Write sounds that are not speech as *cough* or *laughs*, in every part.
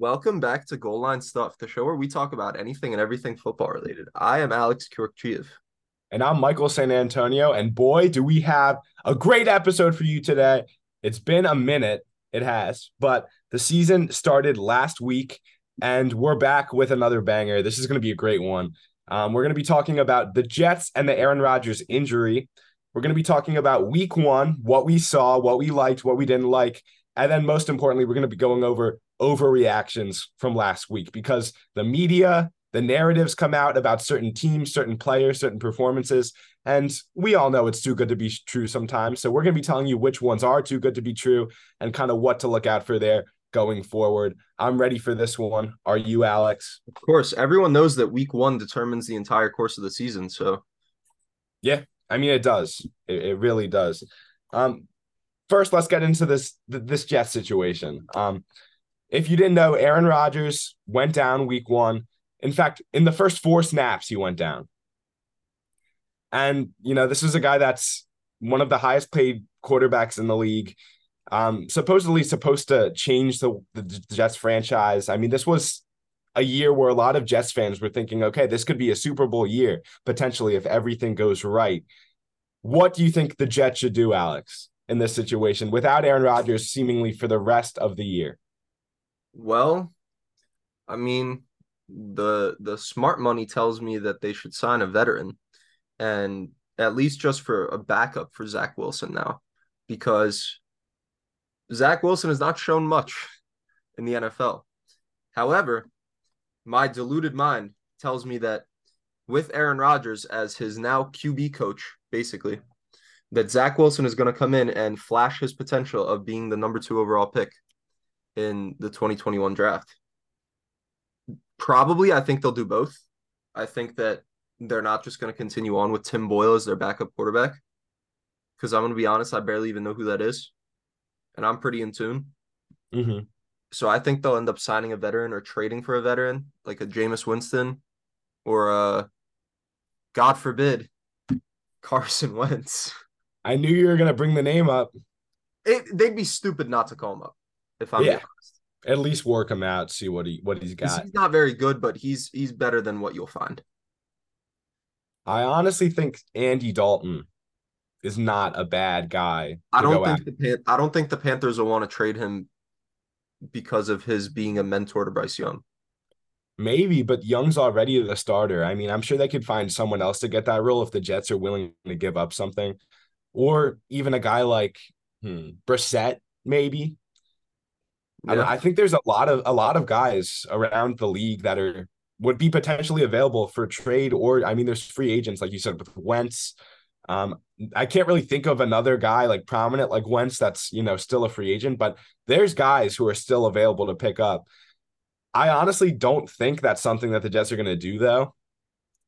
Welcome back to Goal Line Stuff, the show where we talk about anything and everything football related. I am Alex Kurkchiev. And I'm Michael San Antonio. And boy, do we have a great episode for you today. It's been a minute, it has, but the season started last week, and we're back with another banger. This is going to be a great one. Um, we're going to be talking about the Jets and the Aaron Rodgers injury. We're going to be talking about week one, what we saw, what we liked, what we didn't like. And then, most importantly, we're going to be going over overreactions from last week because the media, the narratives come out about certain teams, certain players, certain performances. And we all know it's too good to be true sometimes. So we're going to be telling you which ones are too good to be true and kind of what to look out for there going forward. I'm ready for this one. Are you, Alex? Of course, everyone knows that week one determines the entire course of the season. So, yeah, I mean, it does. It, it really does. Um, first, let's get into this this Jet situation. Um, if you didn't know, Aaron Rodgers went down week one. In fact, in the first four snaps, he went down. And, you know, this is a guy that's one of the highest paid quarterbacks in the league. Um, supposedly supposed to change the, the Jets franchise. I mean, this was a year where a lot of Jets fans were thinking, okay, this could be a Super Bowl year potentially if everything goes right. What do you think the Jets should do, Alex, in this situation without Aaron Rodgers seemingly for the rest of the year? Well, I mean, the the smart money tells me that they should sign a veteran and at least just for a backup for Zach Wilson now, because Zach Wilson has not shown much in the NFL. However, my deluded mind tells me that with Aaron Rodgers as his now QB coach, basically, that Zach Wilson is going to come in and flash his potential of being the number two overall pick in the 2021 draft. Probably, I think they'll do both. I think that they're not just going to continue on with Tim Boyle as their backup quarterback. Because I'm going to be honest, I barely even know who that is. And I'm pretty in tune. Mm-hmm. So I think they'll end up signing a veteran or trading for a veteran, like a Jameis Winston or a, God forbid, *laughs* Carson Wentz. I knew you were going to bring the name up. It, they'd be stupid not to call him up. If I'm yeah. At least work him out, see what he what he's got. He's not very good, but he's he's better than what you'll find. I honestly think Andy Dalton is not a bad guy. I don't think after. the I don't think the Panthers will want to trade him because of his being a mentor to Bryce Young. Maybe, but Young's already the starter. I mean, I'm sure they could find someone else to get that role if the Jets are willing to give up something, or even a guy like hmm, Brissett, maybe. Yeah. I, I think there's a lot of a lot of guys around the league that are would be potentially available for trade, or I mean, there's free agents like you said with Wentz. Um, I can't really think of another guy like prominent like Wentz that's you know still a free agent, but there's guys who are still available to pick up. I honestly don't think that's something that the Jets are going to do though.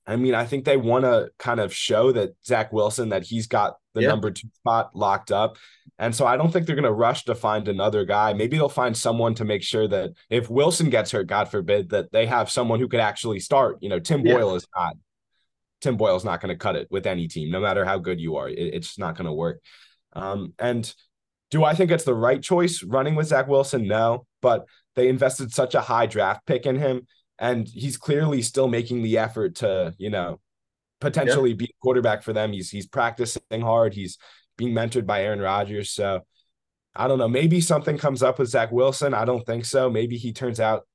I mean, I think they want to kind of show that Zach Wilson that he's got the yeah. number two spot locked up. And so I don't think they're going to rush to find another guy. Maybe they'll find someone to make sure that if Wilson gets hurt, God forbid, that they have someone who could actually start. You know, Tim yeah. Boyle is not. Tim Boyle's not going to cut it with any team, no matter how good you are. It, it's not going to work. Um, and do I think it's the right choice running with Zach Wilson? No, but they invested such a high draft pick in him and he's clearly still making the effort to you know potentially yeah. be a quarterback for them. He's he's practicing hard. He's being mentored by Aaron Rodgers. So I don't know. Maybe something comes up with Zach Wilson. I don't think so. Maybe he turns out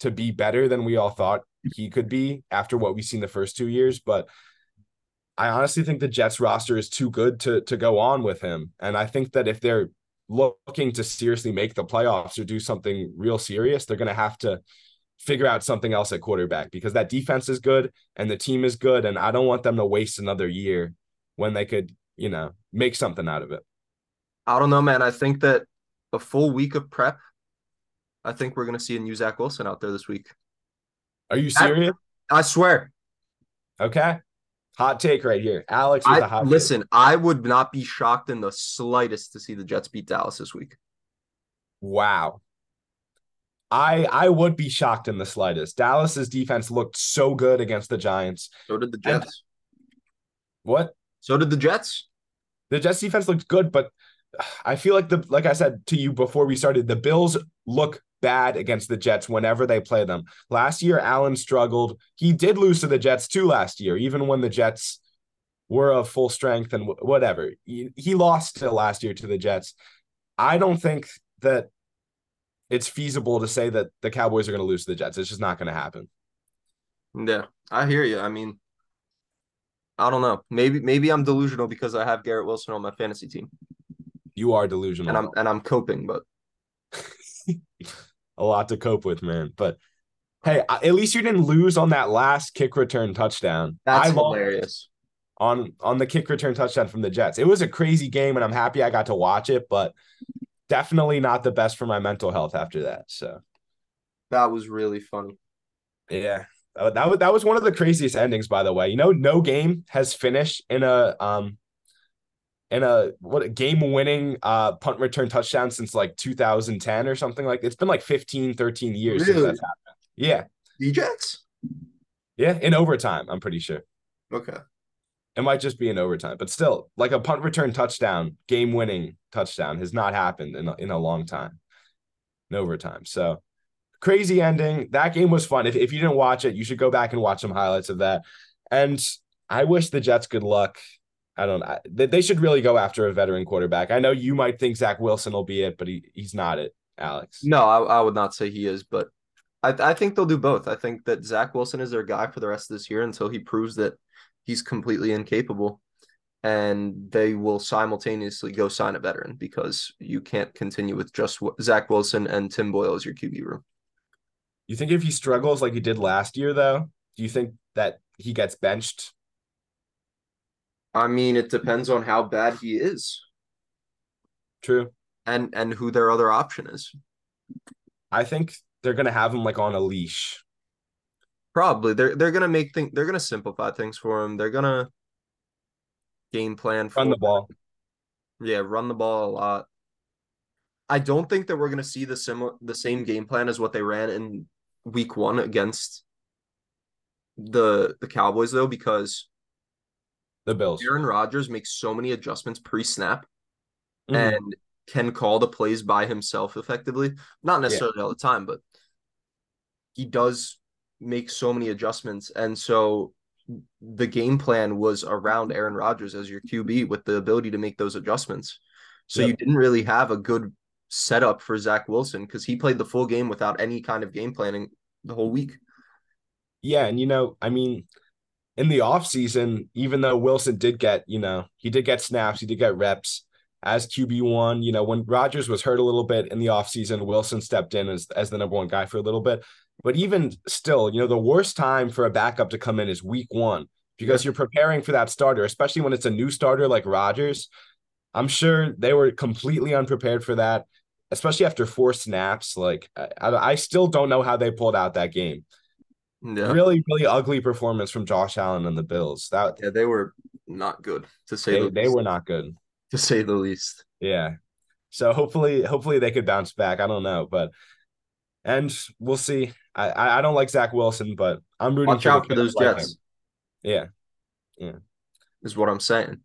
to be better than we all thought he could be after what we've seen the first two years. But I honestly think the Jets roster is too good to to go on with him. And I think that if they're looking to seriously make the playoffs or do something real serious, they're going to have to figure out something else at quarterback because that defense is good and the team is good. And I don't want them to waste another year when they could, you know, make something out of it. I don't know, man. I think that a full week of prep, I think we're going to see a new Zach Wilson out there this week. Are you serious? I, I swear. Okay. Hot take right here. Alex I, Listen, take. I would not be shocked in the slightest to see the Jets beat Dallas this week. Wow. I I would be shocked in the slightest. Dallas's defense looked so good against the Giants. So did the Jets. And, what? So did the Jets. The Jets defense looked good, but I feel like the like I said to you before we started, the Bills look bad against the Jets whenever they play them. Last year, Allen struggled. He did lose to the Jets too last year, even when the Jets were of full strength and whatever. He, he lost to last year to the Jets. I don't think that it's feasible to say that the Cowboys are going to lose to the Jets. It's just not going to happen. Yeah, I hear you. I mean, I don't know. Maybe maybe I'm delusional because I have Garrett Wilson on my fantasy team. You are delusional, and I'm and I'm coping, but *laughs* a lot to cope with, man. But hey, at least you didn't lose on that last kick return touchdown. That's I hilarious. On on the kick return touchdown from the Jets. It was a crazy game, and I'm happy I got to watch it, but definitely not the best for my mental health after that. So that was really funny. Yeah. That was that was one of the craziest endings, by the way. You know, no game has finished in a um in a what a game winning uh punt return touchdown since like 2010 or something like it's been like 15 13 years really? since that's happened yeah the jets yeah in overtime i'm pretty sure okay it might just be an overtime but still like a punt return touchdown game winning touchdown has not happened in a, in a long time in overtime so crazy ending that game was fun if, if you didn't watch it you should go back and watch some highlights of that and i wish the jets good luck I don't know. They should really go after a veteran quarterback. I know you might think Zach Wilson will be it, but he, he's not it, Alex. No, I, I would not say he is, but I, I think they'll do both. I think that Zach Wilson is their guy for the rest of this year until he proves that he's completely incapable. And they will simultaneously go sign a veteran because you can't continue with just Zach Wilson and Tim Boyle as your QB room. You think if he struggles like he did last year, though, do you think that he gets benched I mean, it depends on how bad he is. True. And and who their other option is. I think they're gonna have him like on a leash. Probably. They're they're gonna make things they're gonna simplify things for him. They're gonna game plan for run the ball. Him. Yeah, run the ball a lot. I don't think that we're gonna see the similar the same game plan as what they ran in week one against the the Cowboys though, because the Bills. Aaron Rodgers makes so many adjustments pre-snap mm-hmm. and can call the plays by himself effectively. Not necessarily yeah. all the time, but he does make so many adjustments. And so the game plan was around Aaron Rodgers as your QB with the ability to make those adjustments. So yep. you didn't really have a good setup for Zach Wilson because he played the full game without any kind of game planning the whole week. Yeah, and you know, I mean, in the offseason, even though Wilson did get, you know, he did get snaps, he did get reps as QB1. You know, when Rodgers was hurt a little bit in the offseason, Wilson stepped in as, as the number one guy for a little bit. But even still, you know, the worst time for a backup to come in is week one because you're preparing for that starter, especially when it's a new starter like Rodgers. I'm sure they were completely unprepared for that, especially after four snaps. Like, I, I still don't know how they pulled out that game. Yeah. Really, really ugly performance from Josh Allen and the Bills. That yeah, they were not good to say. They, the they were not good to say the least. Yeah. So hopefully, hopefully they could bounce back. I don't know, but and we'll see. I I don't like Zach Wilson, but I'm rooting Watch for out for those like Jets. Him. Yeah. Yeah. Is what I'm saying.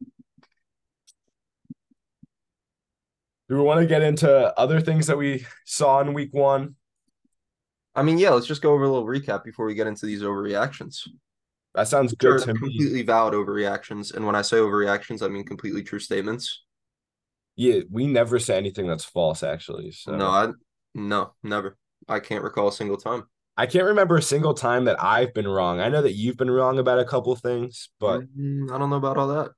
Do we want to get into other things that we saw in week one? I mean, yeah, let's just go over a little recap before we get into these overreactions. That sounds good to completely me. valid overreactions. And when I say overreactions, I mean completely true statements. Yeah, we never say anything that's false, actually. So no, I no, never. I can't recall a single time. I can't remember a single time that I've been wrong. I know that you've been wrong about a couple things, but mm, I don't know about all that.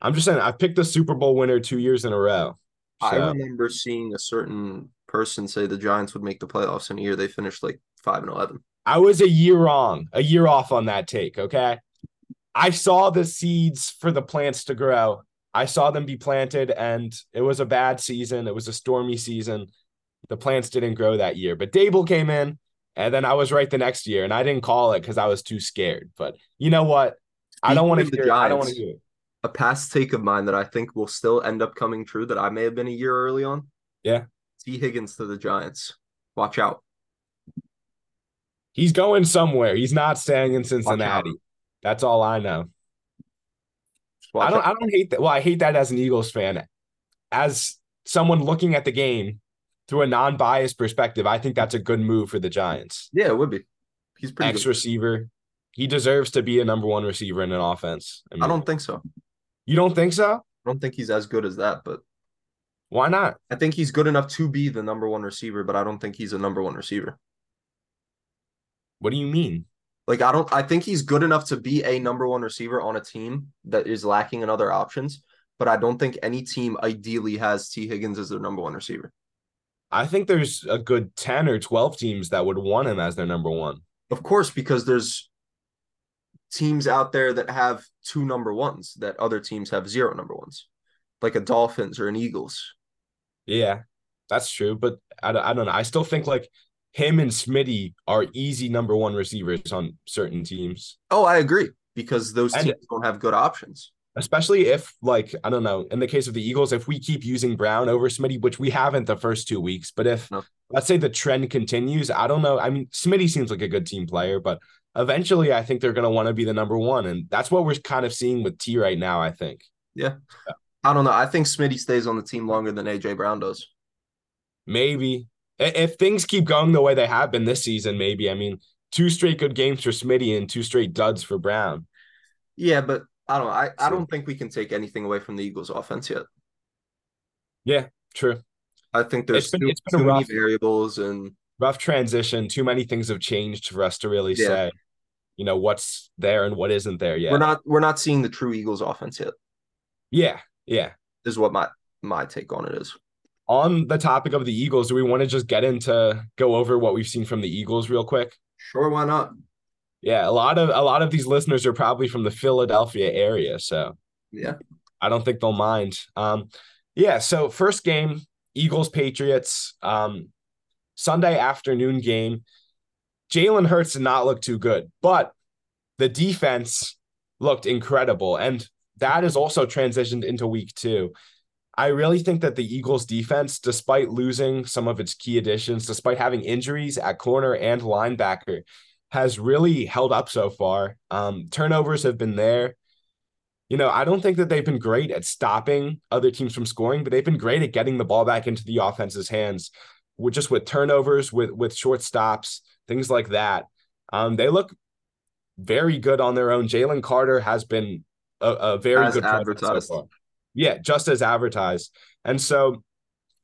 I'm just saying I've picked the Super Bowl winner two years in a row. So. I remember seeing a certain person say the Giants would make the playoffs in a year they finished like five and eleven. I was a year wrong, a year off on that take. Okay. I saw the seeds for the plants to grow. I saw them be planted, and it was a bad season. It was a stormy season. The plants didn't grow that year, but Daboll came in, and then I was right the next year, and I didn't call it because I was too scared. But you know what? Speaking I don't want to hear. Giants, I don't want to hear it. A past take of mine that I think will still end up coming true that I may have been a year early on. Yeah. Tee Higgins to the Giants. Watch out. He's going somewhere. He's not staying in Cincinnati. That's all I know. I don't. Out. I don't hate that. Well, I hate that as an Eagles fan. As someone looking at the game through a non-biased perspective, I think that's a good move for the Giants. Yeah, it would be. He's pretty Ex good. receiver. He deserves to be a number one receiver in an offense. I, mean, I don't think so. You don't think so? I don't think he's as good as that, but Why not? I think he's good enough to be the number one receiver, but I don't think he's a number one receiver. What do you mean? Like I don't I think he's good enough to be a number one receiver on a team that is lacking in other options, but I don't think any team ideally has Tee Higgins as their number one receiver. I think there's a good 10 or 12 teams that would want him as their number one. Of course, because there's teams out there that have two number ones that other teams have zero number ones, like a Dolphins or an Eagles. Yeah, that's true. But I, I don't know. I still think like him and Smitty are easy number one receivers on certain teams. Oh, I agree because those And- teams don't have good options. Especially if, like, I don't know, in the case of the Eagles, if we keep using Brown over Smitty, which we haven't the first two weeks, but if No. let's say the trend continues, I don't know. I mean, Smitty seems like a good team player, but eventually I think they're going to want to be the number one. And that's what we're kind of seeing with T right now, I think. Yeah. I don't know. I think Smitty stays on the team longer than AJ Brown does. Maybe if things keep going the way they have been this season, maybe. I mean, two straight good games for Smitty and two straight duds for Brown. Yeah, but I don't know. I, I don't think we can take anything away from the Eagles offense yet. Yeah, true. I think there's been- too, it's been a too many variables and Rough transition. Too many things have changed for us to really Yeah. say, you know, what's there and what isn't there yet. we're not we're not seeing the true Eagles offense yet. yeah, yeah. This is what my my take on it is. On the topic of the Eagles, do we want to just get into go over what we've seen from the Eagles real quick? Sure, why not? Yeah, a lot of a lot of these listeners are probably from the Philadelphia area, so Yeah. I don't think they'll mind. Um, yeah. So first game, Eagles Patriots. Um, Sunday afternoon game. Jalen Hurts did not look too good, but the defense looked incredible, and that is also transitioned into week two. I really think that the Eagles defense, despite losing some of its key additions, despite having injuries at corner and linebacker, has really held up so far. Um, turnovers have been there you know, I don't think that they've been great at stopping other teams from scoring, but they've been great at getting the ball back into the offense's hands with just with turnovers, with with short stops, things like that. Um, they look very good on their own. Jalen Carter has been a, a very As good advertised. so far. Yeah, just as advertised. And so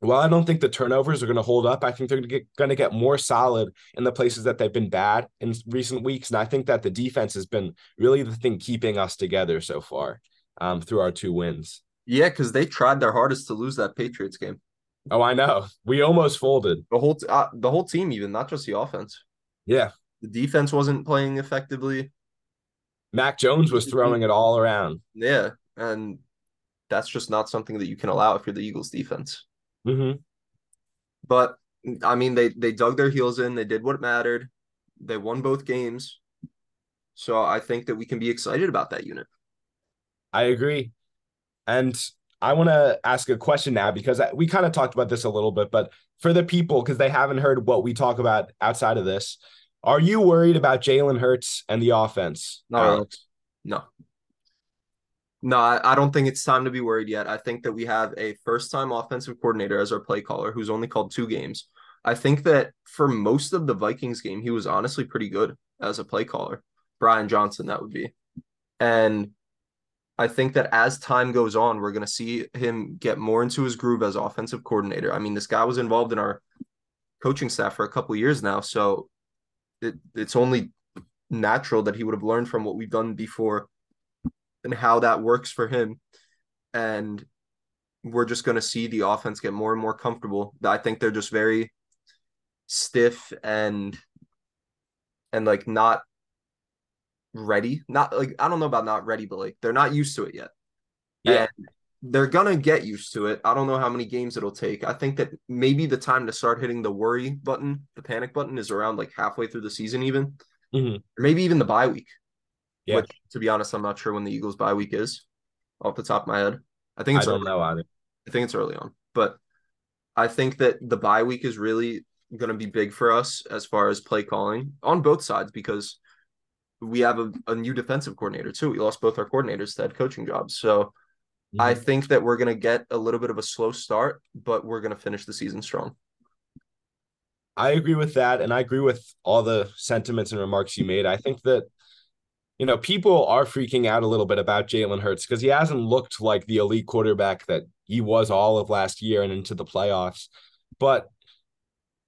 while I don't think the turnovers are going to hold up, I think they're going to get more solid in the places that they've been bad in recent weeks. And I think that the defense has been really the thing keeping us together so far um, through our two wins. Yeah, because they tried their hardest to lose that Patriots game. Oh, I know. We almost folded. The whole t- uh, the whole team, even not just the offense. Yeah. The defense wasn't playing effectively. Mac Jones was throwing it all around. Yeah, and that's just not something that you can allow if you're the Eagles defense. Mm-hmm. But I mean, they they dug their heels in. They did what mattered. They won both games. So I think that we can be excited about that unit. I agree. And I want to ask a question now because we kind of talked about this a little bit, but for the people, because they haven't heard what we talk about outside of this, are you worried about Jalen Hurts and the offense? No, Alex? no, no. I, I don't think it's time to be worried yet. I think that we have a first-time offensive coordinator as our play caller, who's only called two games. I think that for most of the Vikings game, he was honestly pretty good as a play caller. Brian Johnson, that would be, and I think that as time goes on, we're going to see him get more into his groove as offensive coordinator. I mean, this guy was involved in our coaching staff for a couple years now, so it, it's only natural that he would have learned from what we've done before and how that works for him. And we're just going to see the offense get more and more comfortable. I think they're just very stiff and and like not ready. Not like I don't know about not ready, but like they're not used to it yet. Yeah. And they're gonna get used to it. I don't know how many games it'll take. I think that maybe the time to start hitting the worry button, the panic button, is around like halfway through the season, even, Mhm. or maybe even the bye week. Yeah. Which, to be honest, I'm not sure when the Eagles' bye week is, off the top of my head. I think I it's don't early. know either. I think it's early on, but I think that the bye week is really going to be big for us as far as play calling on both sides because we have a, a new defensive coordinator too. We lost both our coordinators to head coaching jobs, so Mm-hmm. I think that we're going to get a little bit of a slow start, but we're going to finish the season strong. I agree with that. And I agree with all the sentiments and remarks you made. I think that, you know, people are freaking out a little bit about Jalen Hurts because he hasn't looked like the elite quarterback that he was all of last year and into the playoffs. But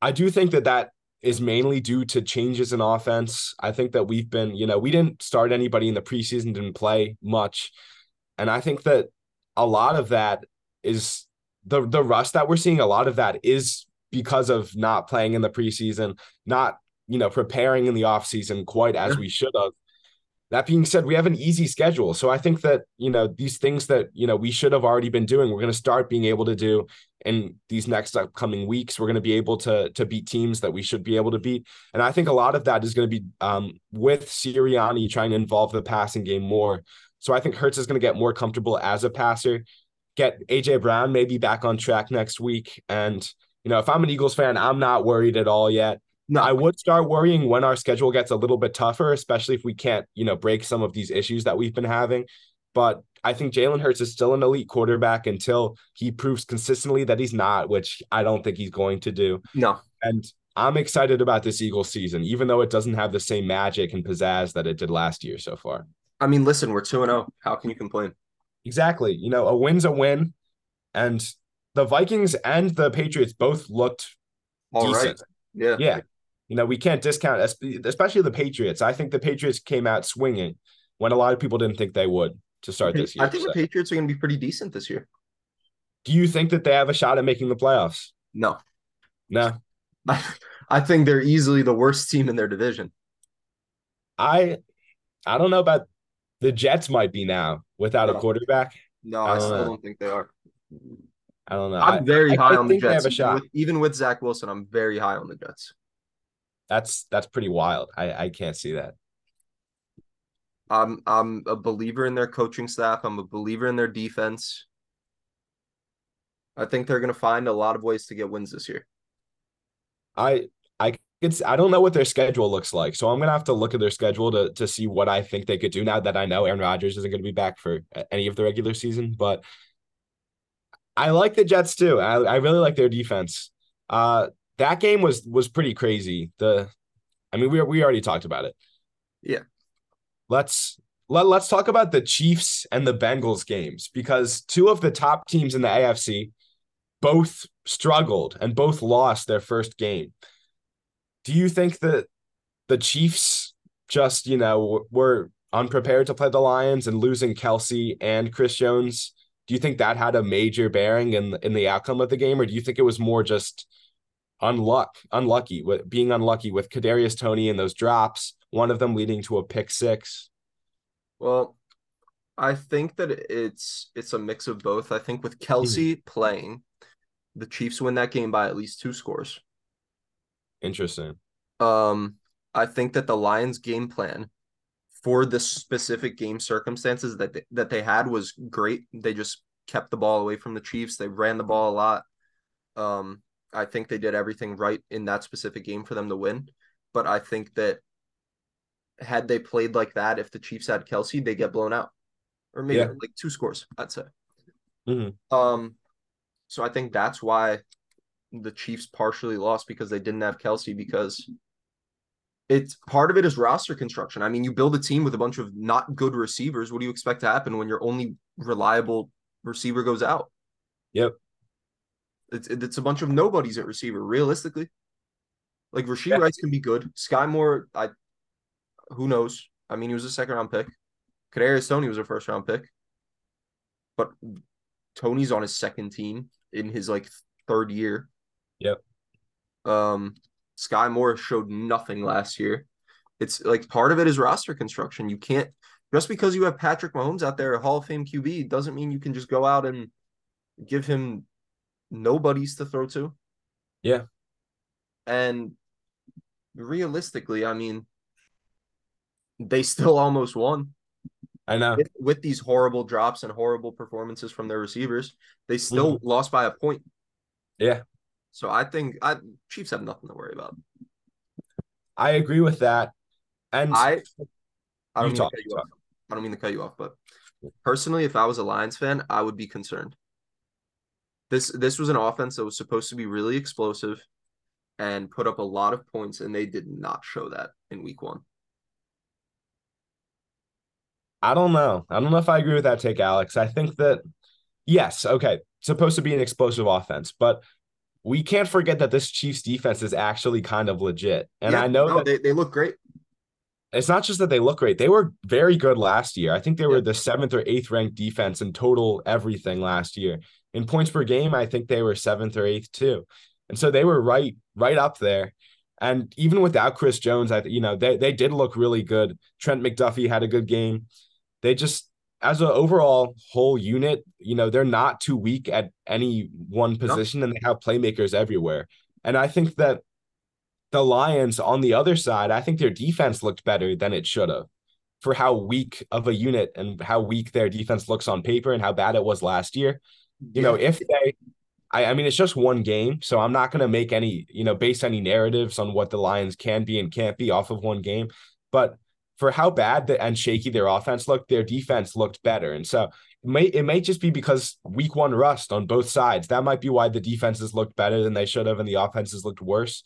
I do think that that is mainly due to changes in offense. I think that we've been, you know, we didn't start anybody in the preseason, didn't play much. And I think that a lot of that is the the rust that we're seeing, a lot of that is because of not playing in the preseason, not, you know, preparing in the offseason quite as we should have. That being said, we have an easy schedule. So I think that, you know, these things that, you know, we should have already been doing, we're going to start being able to do in these next upcoming weeks. We're going to be able to to beat teams that we should be able to beat. And I think a lot of that is going to be um, with Sirianni trying to involve the passing game more. So I think Hurts is going to get more comfortable as a passer, get AJ Brown maybe back on track next week. And, you know, if I'm an Eagles fan, I'm not worried at all yet. No, I would start worrying when our schedule gets a little bit tougher, especially if we can't, you know, break some of these issues that we've been having. But I think Jalen Hurts is still an elite quarterback until he proves consistently that he's not, which I don't think he's going to do. No. And I'm excited about this Eagles season, even though it doesn't have the same magic and pizzazz that it did last year so far. I mean, listen, we're 2 0. How can you complain? Exactly. You know, a win's a win. And the Vikings and the Patriots both looked all decent. right. Yeah. Yeah. You know, we can't discount, especially the Patriots. I think the Patriots came out swinging when a lot of people didn't think they would to start this year. I think so. the Patriots are going to be pretty decent this year. Do you think that they have a shot at making the playoffs? No. No. *laughs* I, think they're easily the worst team in their division. I I don't know about the Jets might be now without no. a quarterback. No, I, I still know. don't think they are. I don't know. I'm very I, high I on the Jets. With, even with Zach Wilson, I'm very high on the Jets. That's that's pretty wild. I I can't see that. I'm I'm a believer in their coaching staff. I'm a believer in their defense. I think they're going to find a lot of ways to get wins this year. I I it's I don't know what their schedule looks like, so I'm gonna have to look at their schedule to to see what I think they could do. Now that I know Aaron Rodgers isn't going to be back for any of the regular season, but I like the Jets too. I I really like their defense. Uh, that game was was pretty crazy. The, I mean, we we already talked about it. Yeah. Let's let let's talk about the Chiefs and the Bengals games because two of the top teams in the AFC both struggled and both lost their first game. Do you think that the Chiefs just you know were unprepared to play the Lions and losing Kelce and Chris Jones? Do you think that had a major bearing in in the outcome of the game, or do you think it was more just unluck, unlucky with being unlucky with Kadarius Toney and those drops, one of them leading to a pick six. Well, I think that it's it's a mix of both. I think with Kelce mm-hmm. playing, the Chiefs win that game by at least two scores. Interesting. Um, I think that the Lions' game plan for the specific game circumstances that they, that they had was great. They just kept the ball away from the Chiefs. They ran the ball a lot. Um, I think they did everything right in that specific game for them to win. But I think that had they played like that, if the Chiefs had Kelce, they get blown out, or maybe yeah. like two scores. I'd say. Mm-hmm. Um, so I think that's why the Chiefs partially lost because they didn't have Kelce because it's part of it is roster construction. I mean, you build a team with a bunch of not good receivers. What do you expect to happen when your only reliable receiver goes out? Yep. It's it's a bunch of nobodies at receiver, realistically. Like Rashee yeah. Rice can be good. Skyy Moore, I who knows? I mean, he was a second round pick. Kadarius Toney was a first round pick. But Toney's on his second team in his like third year. Yep. Um Skyy Moore showed nothing last year. It's like part of it is roster construction. You can't just because you have Patrick Mahomes out there, a Hall of Fame QB, doesn't mean you can just go out and give him nobodies to throw to. Yeah. And realistically, I mean, they still *laughs* almost won. I know. With, with these horrible drops and horrible performances from their receivers, they still mm-hmm. lost by a point. Yeah. So I think I Chiefs have nothing to worry about. I agree with that. And I I don't, mean to cut you off. I don't mean to cut you off, but personally, if I was a Lions fan, I would be concerned. This this was an offense that was supposed to be really explosive and put up a lot of points, and they did not show that in week one. I don't know. I don't know if I agree with that take, Alex. I think that yes, okay, supposed to be an explosive offense, but we can't forget that this Chiefs defense is actually kind of legit. And yeah, I know no, that they, they look great. It's not just that they look great. They were very good last year. I think they were the seventh or eighth ranked defense in total everything last year. In points per game, I think they were seventh or eighth too. And so they were right, right up there. And even without Chris Jones, I you know they they did look really good. Trent McDuffie had a good game they just as an overall whole unit, you know, they're not too weak at any one position no. and they have playmakers everywhere. And I think that the Lions on the other side, I think their defense looked better than it should have for how weak of a unit and how weak their defense looks on paper and how bad it was last year. You know, if they I, I mean it's just one game, so I'm not gonna make any, you know, base any narratives on what the Lions can be and can't be off of one game. But for how bad the, and shaky their offense looked, their defense looked better. And so it may it may just be because week one rust on both sides. That might be why the defenses looked better than they should have and the offenses looked worse.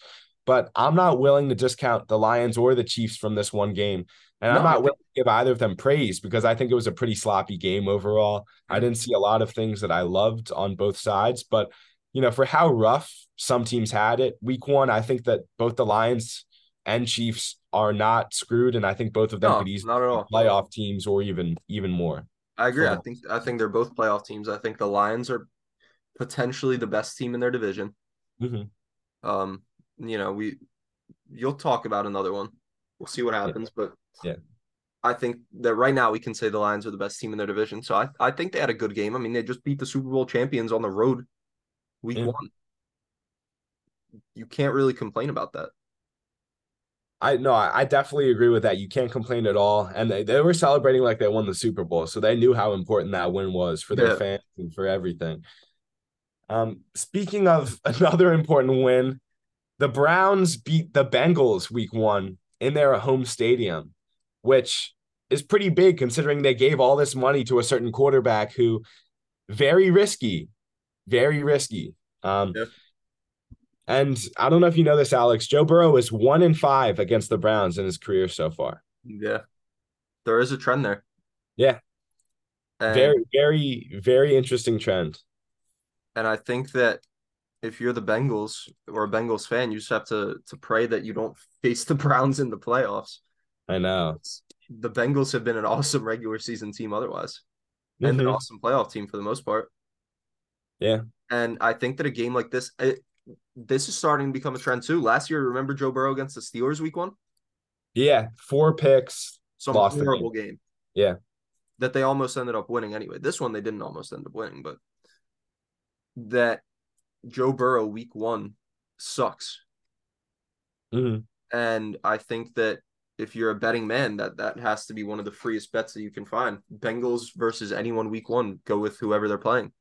But I'm not willing to discount the Lions or the Chiefs from this one game. And no, I'm not willing to give either of them praise because I think it was a pretty sloppy game overall. I didn't see a lot of things that I loved on both sides, but you know, for how rough some teams had it, week one, I think that both the Lions and Chiefs are not screwed, and I think both of them no, could easily not at all. playoff teams or even even more. I agree. I think I think they're both playoff teams. I think the Lions are potentially the best team in their division. Mm-hmm. Um, you know, we you'll talk about another one. We'll see what happens, yeah. but yeah. I think that right now we can say the Lions are the best team in their division. So I, I think they had a good game. I mean, they just beat the Super Bowl champions on the road week yeah. one. You can't really complain about that. I no, I, definitely agree with that. You can't complain at all. And they, they were celebrating like they won the Super Bowl. So they knew how important that win was for their yeah. fans and for everything. Um, speaking of *laughs* another important win, the Browns beat the Bengals week one in their home stadium, which is pretty big considering they gave all this money to a certain quarterback who very risky, very risky. Um, yeah. And I don't know if you know this, Alex. Joe Burrow is one in five against the Browns in his career so far. Yeah. There is a trend there. Yeah. And, very, very, very interesting trend. And I think that if you're the Bengals or a Bengals fan, you just have to to pray that you don't *laughs* face the Browns in the playoffs. I know. The Bengals have been an *laughs* awesome regular season team otherwise. Mm-hmm. And an awesome playoff team for the most part. Yeah. And I think that a game like this, it, this is starting to become a trend too. Last year, remember Joe Burrow against the Steelers week one? Yeah, four picks. Some horrible game. game. Yeah. That they almost ended up winning anyway. This one they didn't almost end up winning, but that Joe Burrow week one sucks. Mm-hmm. And I think that if you're a betting man, that that has to be one of the freest bets that you can find. Bengals versus anyone week one, go with whoever they're playing.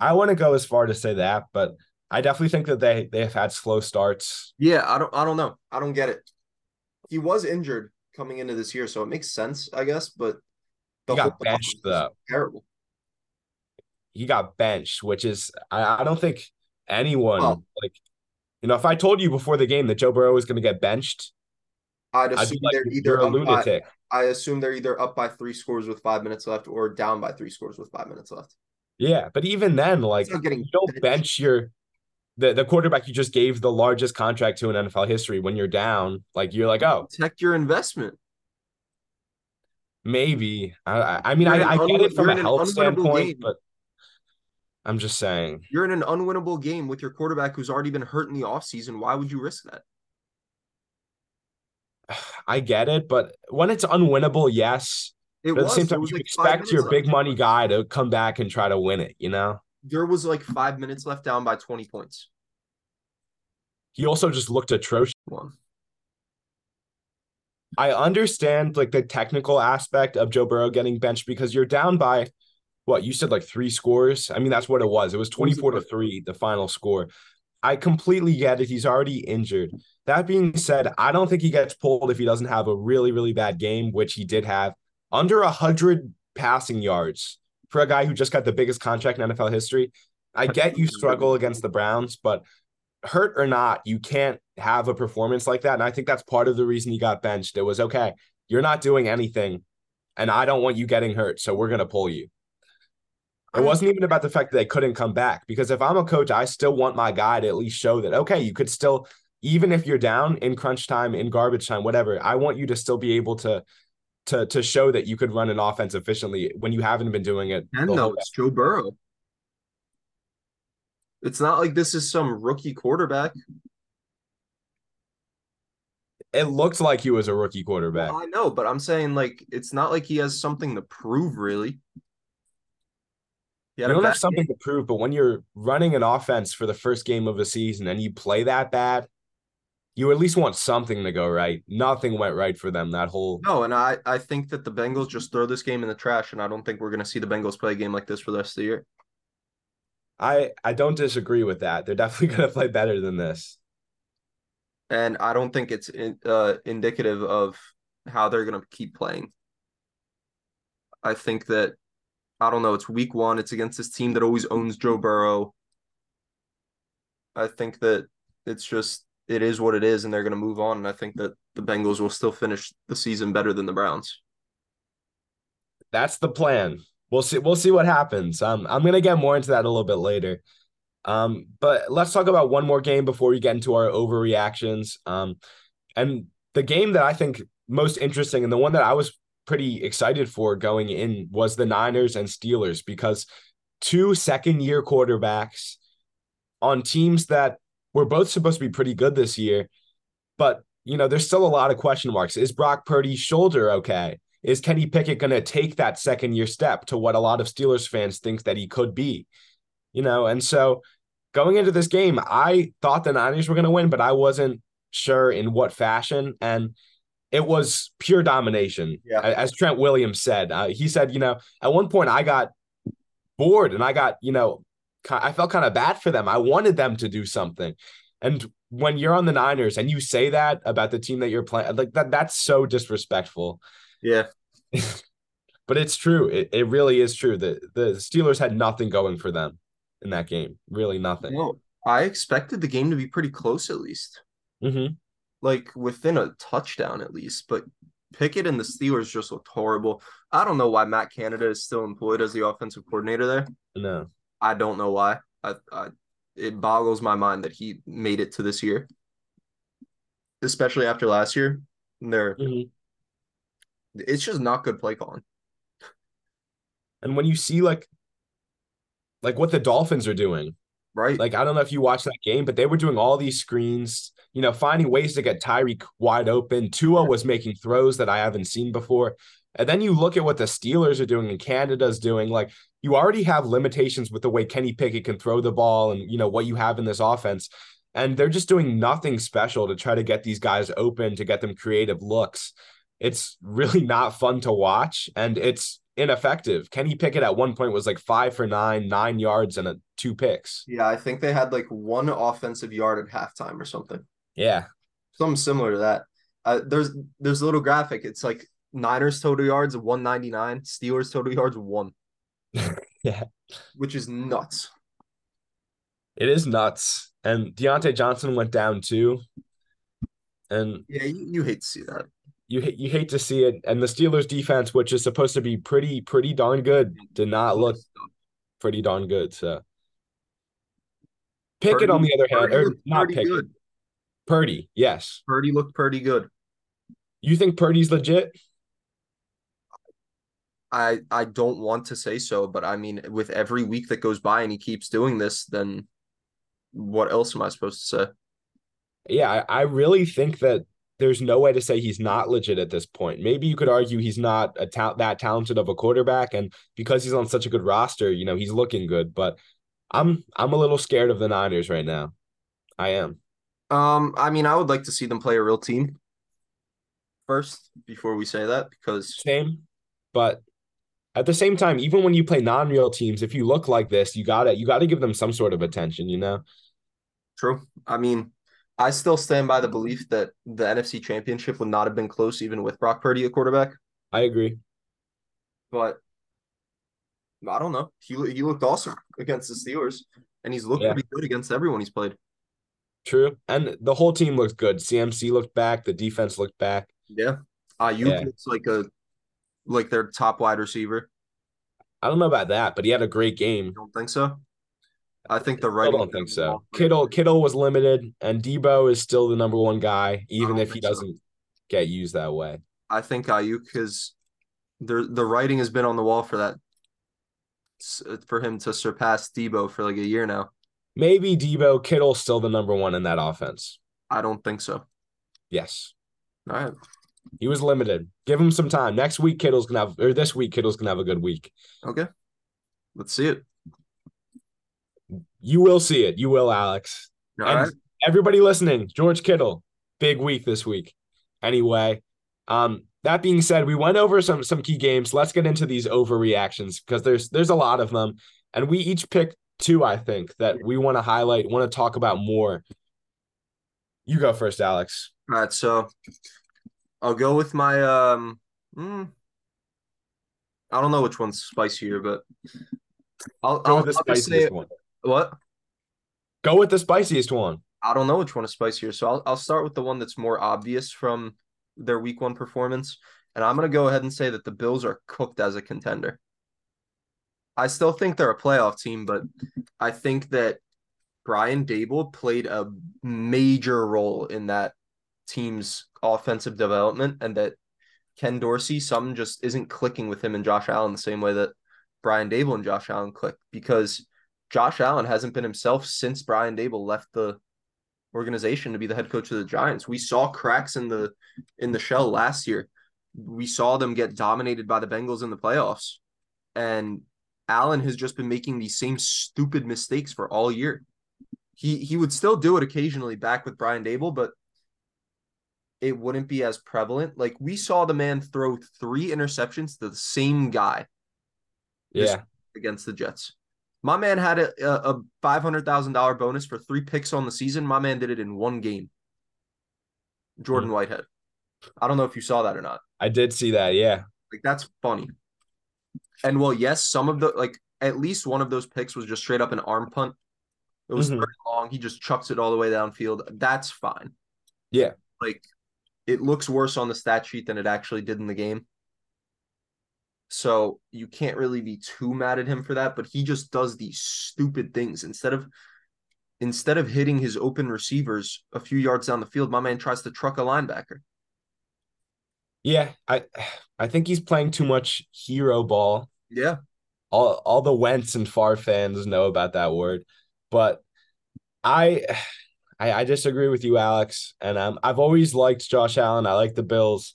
I want to go as far to say that, but I definitely think that they they have had slow starts. Yeah, I don't I don't know. I don't get it. He was injured coming into this year, so it makes sense, I guess. But the he got benched though. Terrible. He got benched, which is I, I don't think anyone oh. like you know if I told you before the game that Joe Burrow was going to get benched, I'd assume I'd like, they're either a lunatic. By, I assume they're either up by three scores with five minutes left or down by three scores with five minutes left. Yeah, but even then, like getting you don't bench your the, the quarterback you just gave the largest contract to in NFL history when you're down, like you're like, oh, protect your investment. Maybe. I I mean I, I get it from a health standpoint, game. but I'm just saying. You're in an unwinnable game with your quarterback who's already been hurt in the offseason. Why would you risk that? *sighs* I get it, but when it's unwinnable, yes. It but at the same time, you like expect your big money guy to come back and try to win it, you know? there was like five minutes left down by 20 points. He also just looked atrocious. One. I understand like the technical aspect of Joe Burrow getting benched because you're down by what you said like three scores. I mean, that's what it was. It was 24 to 3, the final score. I completely get it. He's already injured. That being said, I don't think he gets pulled if he doesn't have a really, really bad game, which he did have under a hundred passing yards for a guy who just got the biggest contract in NFL history. I get you struggle against the Browns, but hurt or not, you can't have a performance like that. And I think that's part of the reason he got benched. It was okay, you're not doing anything, and I don't want you getting hurt, so we're gonna pull you. It uh-huh. wasn't even about the fact that they couldn't come back because if I'm a coach, I still want my guy to at least show that okay, you could still, even if you're down in crunch time, in garbage time, whatever. I want you to still be able to to to show that you could run an offense efficiently when you haven't been doing it. And no, it's Joe Burrow. It's not like this is some rookie quarterback. It looked like he was a rookie quarterback. Well, I know, but I'm saying like it's not like he has something to prove really. You don't have something game. to prove, but when you're running an offense for the first game of the season and you play that bad, you at least want something to go right. Nothing went right for them that whole. No, and I I think that the Bengals just throw this game in the trash, and I don't think we're going to see the Bengals play a game like this for the rest of the year. I I don't disagree with that. They're definitely *laughs* going to play better than this. And I don't think it's uh, indicative of how they're going to keep playing. I think that I don't know. It's week one. It's against this team that always owns Joe Burrow. I think that it's just it is what it is, and they're going to move on. And I think that the Bengals will still finish the season better than the Browns. That's the plan. We'll see. We'll see what happens. Um, I'm going to get more into that a little bit later. Um, but let's talk about one more game before we get into our overreactions. Um, and the game that I think most interesting and the one that I was pretty excited for going in was the Niners and Steelers because two second year quarterbacks on teams that were both supposed to be pretty good this year. But, you know, there's still a lot of question marks. Is Brock Purdy's shoulder okay? Is Kenny Pickett going to take that second year step to what a lot of Steelers fans think that he could be? You know, and so going into this game, I thought the Niners were going to win, but I wasn't sure in what fashion. And it was pure domination. Yeah. As Trent Williams said, uh, he said, you know, at one point I got bored and I got, you know, I felt kind of bad for them. I wanted them to do something. And when you're on the Niners and you say that about the team that you're playing, like that, that's so disrespectful. Yeah. *laughs* but it's true. It, it really is true that the Steelers had nothing going for them in that game. Really nothing. No, I expected the game to be pretty close at least. Mm-hmm. Like within a touchdown at least. But Pickett and the Steelers just looked horrible. I don't know why Matt Canada is still employed as the offensive coordinator there. No. I don't know why. I, I it boggles my mind that he made it to this year. Especially after last year. They're mm-hmm. it's just not good play calling. And when you see like like what the Dolphins are doing, right? Like I don't know if you watched that game, but they were doing all these screens, you know, finding ways to get Tyreek wide open. Tua was making throws that I haven't seen before. And then you look at what the Steelers are doing and Canada's doing. Like you already have limitations with the way Kenny Pickett can throw the ball and you know what you have in this offense. And they're just doing nothing special to try to get these guys open, to get them creative looks. It's really not fun to watch. And it's ineffective. Kenny Pickett at one point was like five for nine, nine yards, and a, two picks. Yeah, I think they had like one offensive yard at halftime or something. Yeah, something similar to that. Uh, there's there's a little graphic. It's like Niners total yards one ninety nine, Steelers total yards one. *laughs* yeah, which is nuts. It is nuts, and Diontae Johnson went down too. And yeah, you, you hate to see that you you hate to see it. And the Steelers defense, which is supposed to be pretty pretty darn good, did not look pretty darn good. So Pickett, Purdy, on the other hand, or not Pickett. Good. Purdy, yes. Purdy looked pretty good. You think Purdy's legit? I I don't want to say so, but I mean, with every week that goes by and he keeps doing this, then what else am I supposed to say? Yeah, I, I really think that there's no way to say he's not legit at this point. Maybe you could argue he's not a ta- that talented of a quarterback, and because he's on such a good roster, you know, he's looking good. But I'm I'm a little scared of the Niners right now. I am. Um, I mean, I would like to see them play a real team first before we say that because same, but at the same time, even when you play non-real teams, if you look like this, you gotta you gotta give them some sort of attention, you know. True. I mean, I still stand by the belief that the NFC Championship would not have been close even with Brock Purdy at quarterback. I agree. But I don't know. He he looked awesome against the Steelers, and he's looked Yeah. pretty good against everyone he's played. True. And the whole team looked good. CMC looked back. The defense looked back. Yeah. Aiyuk Yeah. looks like a like their top wide receiver. I don't know about that, but he had a great game. You don't think so? I think the writing I don't think so. Kittle Kittle was limited, and Deebo is still the number one guy, even if he doesn't get used that way. I think Aiyuk is the the writing has been on the wall for that for him to surpass Deebo for like a year now. Maybe Deebo Kittle's still the number one in that offense. I don't think so. Yes. All right. He was limited. Give him some time. Next week, Kittle's gonna have, or this week, Kittle's gonna have a good week. Okay. Let's see it. You will see it. You will, Alex. Right. everybody listening, George Kittle, big week this week. Anyway, um, that being said, we went over some some key games. Let's get into these overreactions because there's there's a lot of them, and we each picked two. I think that we want to highlight, want to talk about more. You go first, Alex. All right. So I'll go with my um. mm, I don't know which one's spicier, but I'll I'll, I'll say spiciest one. What? Go with the spiciest one. I don't know which one is spicier. So I'll I'll start with the one that's more obvious from their week one performance. And I'm gonna go ahead and say that the Bills are cooked as a contender. I still think they're a playoff team, but I think that Brian Daboll played a major role in that team's offensive development and that Ken Dorsey, something just isn't clicking with him and Josh Allen the same way that Brian Daboll and Josh Allen click because Josh Allen hasn't been himself since Brian Daboll left the organization to be the head coach of the Giants. We saw cracks in the in the shell last year. We saw them get dominated by the Bengals in the playoffs. And Allen has just been making these same stupid mistakes for all year. He he would still do it occasionally back with Brian Daboll, but it wouldn't be as prevalent. Like we saw the man throw three interceptions to the same guy Yeah. against the Jets. My man had a, a, five hundred thousand dollar bonus for three picks on the season. My man did it in one game. Jordan Whitehead. I don't know if you saw that or not. I did see that. Yeah. Like that's funny. And well, yes, some of the like at least one of those picks was just straight up an arm punt. It was Mhm. third long. He just chucks it all the way downfield. That's fine. Yeah. Like it looks worse on the stat sheet than it actually did in the game. So you can't really be too mad at him for that, but he just does these stupid things instead of instead of hitting his open receivers a few yards down the field, my man tries to truck a linebacker. Yeah. I I think he's playing too much hero ball. Yeah. all all the Wentz and Favre fans know about that word, but I I, I disagree with you, Alex. And um, I've always liked Josh Allen. I like the Bills.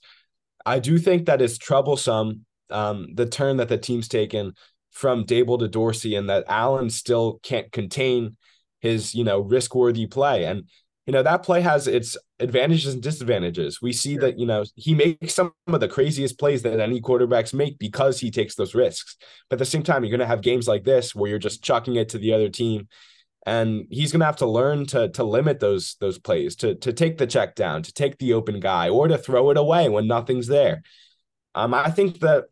I do think that it's troublesome um, the turn that the team's taken from Daboll to Dorsey, and that Allen still can't contain his you know risk worthy play. And you know that play has its advantages and disadvantages. We see that you know he makes some of the craziest plays that any quarterbacks make because he takes those risks. But at the same time, you're going to have games like this where you're just chucking it to the other team, and he's going to have to learn to to limit those those plays, to to take the check down, to take the open guy, or to throw it away when nothing's there. Um, I think that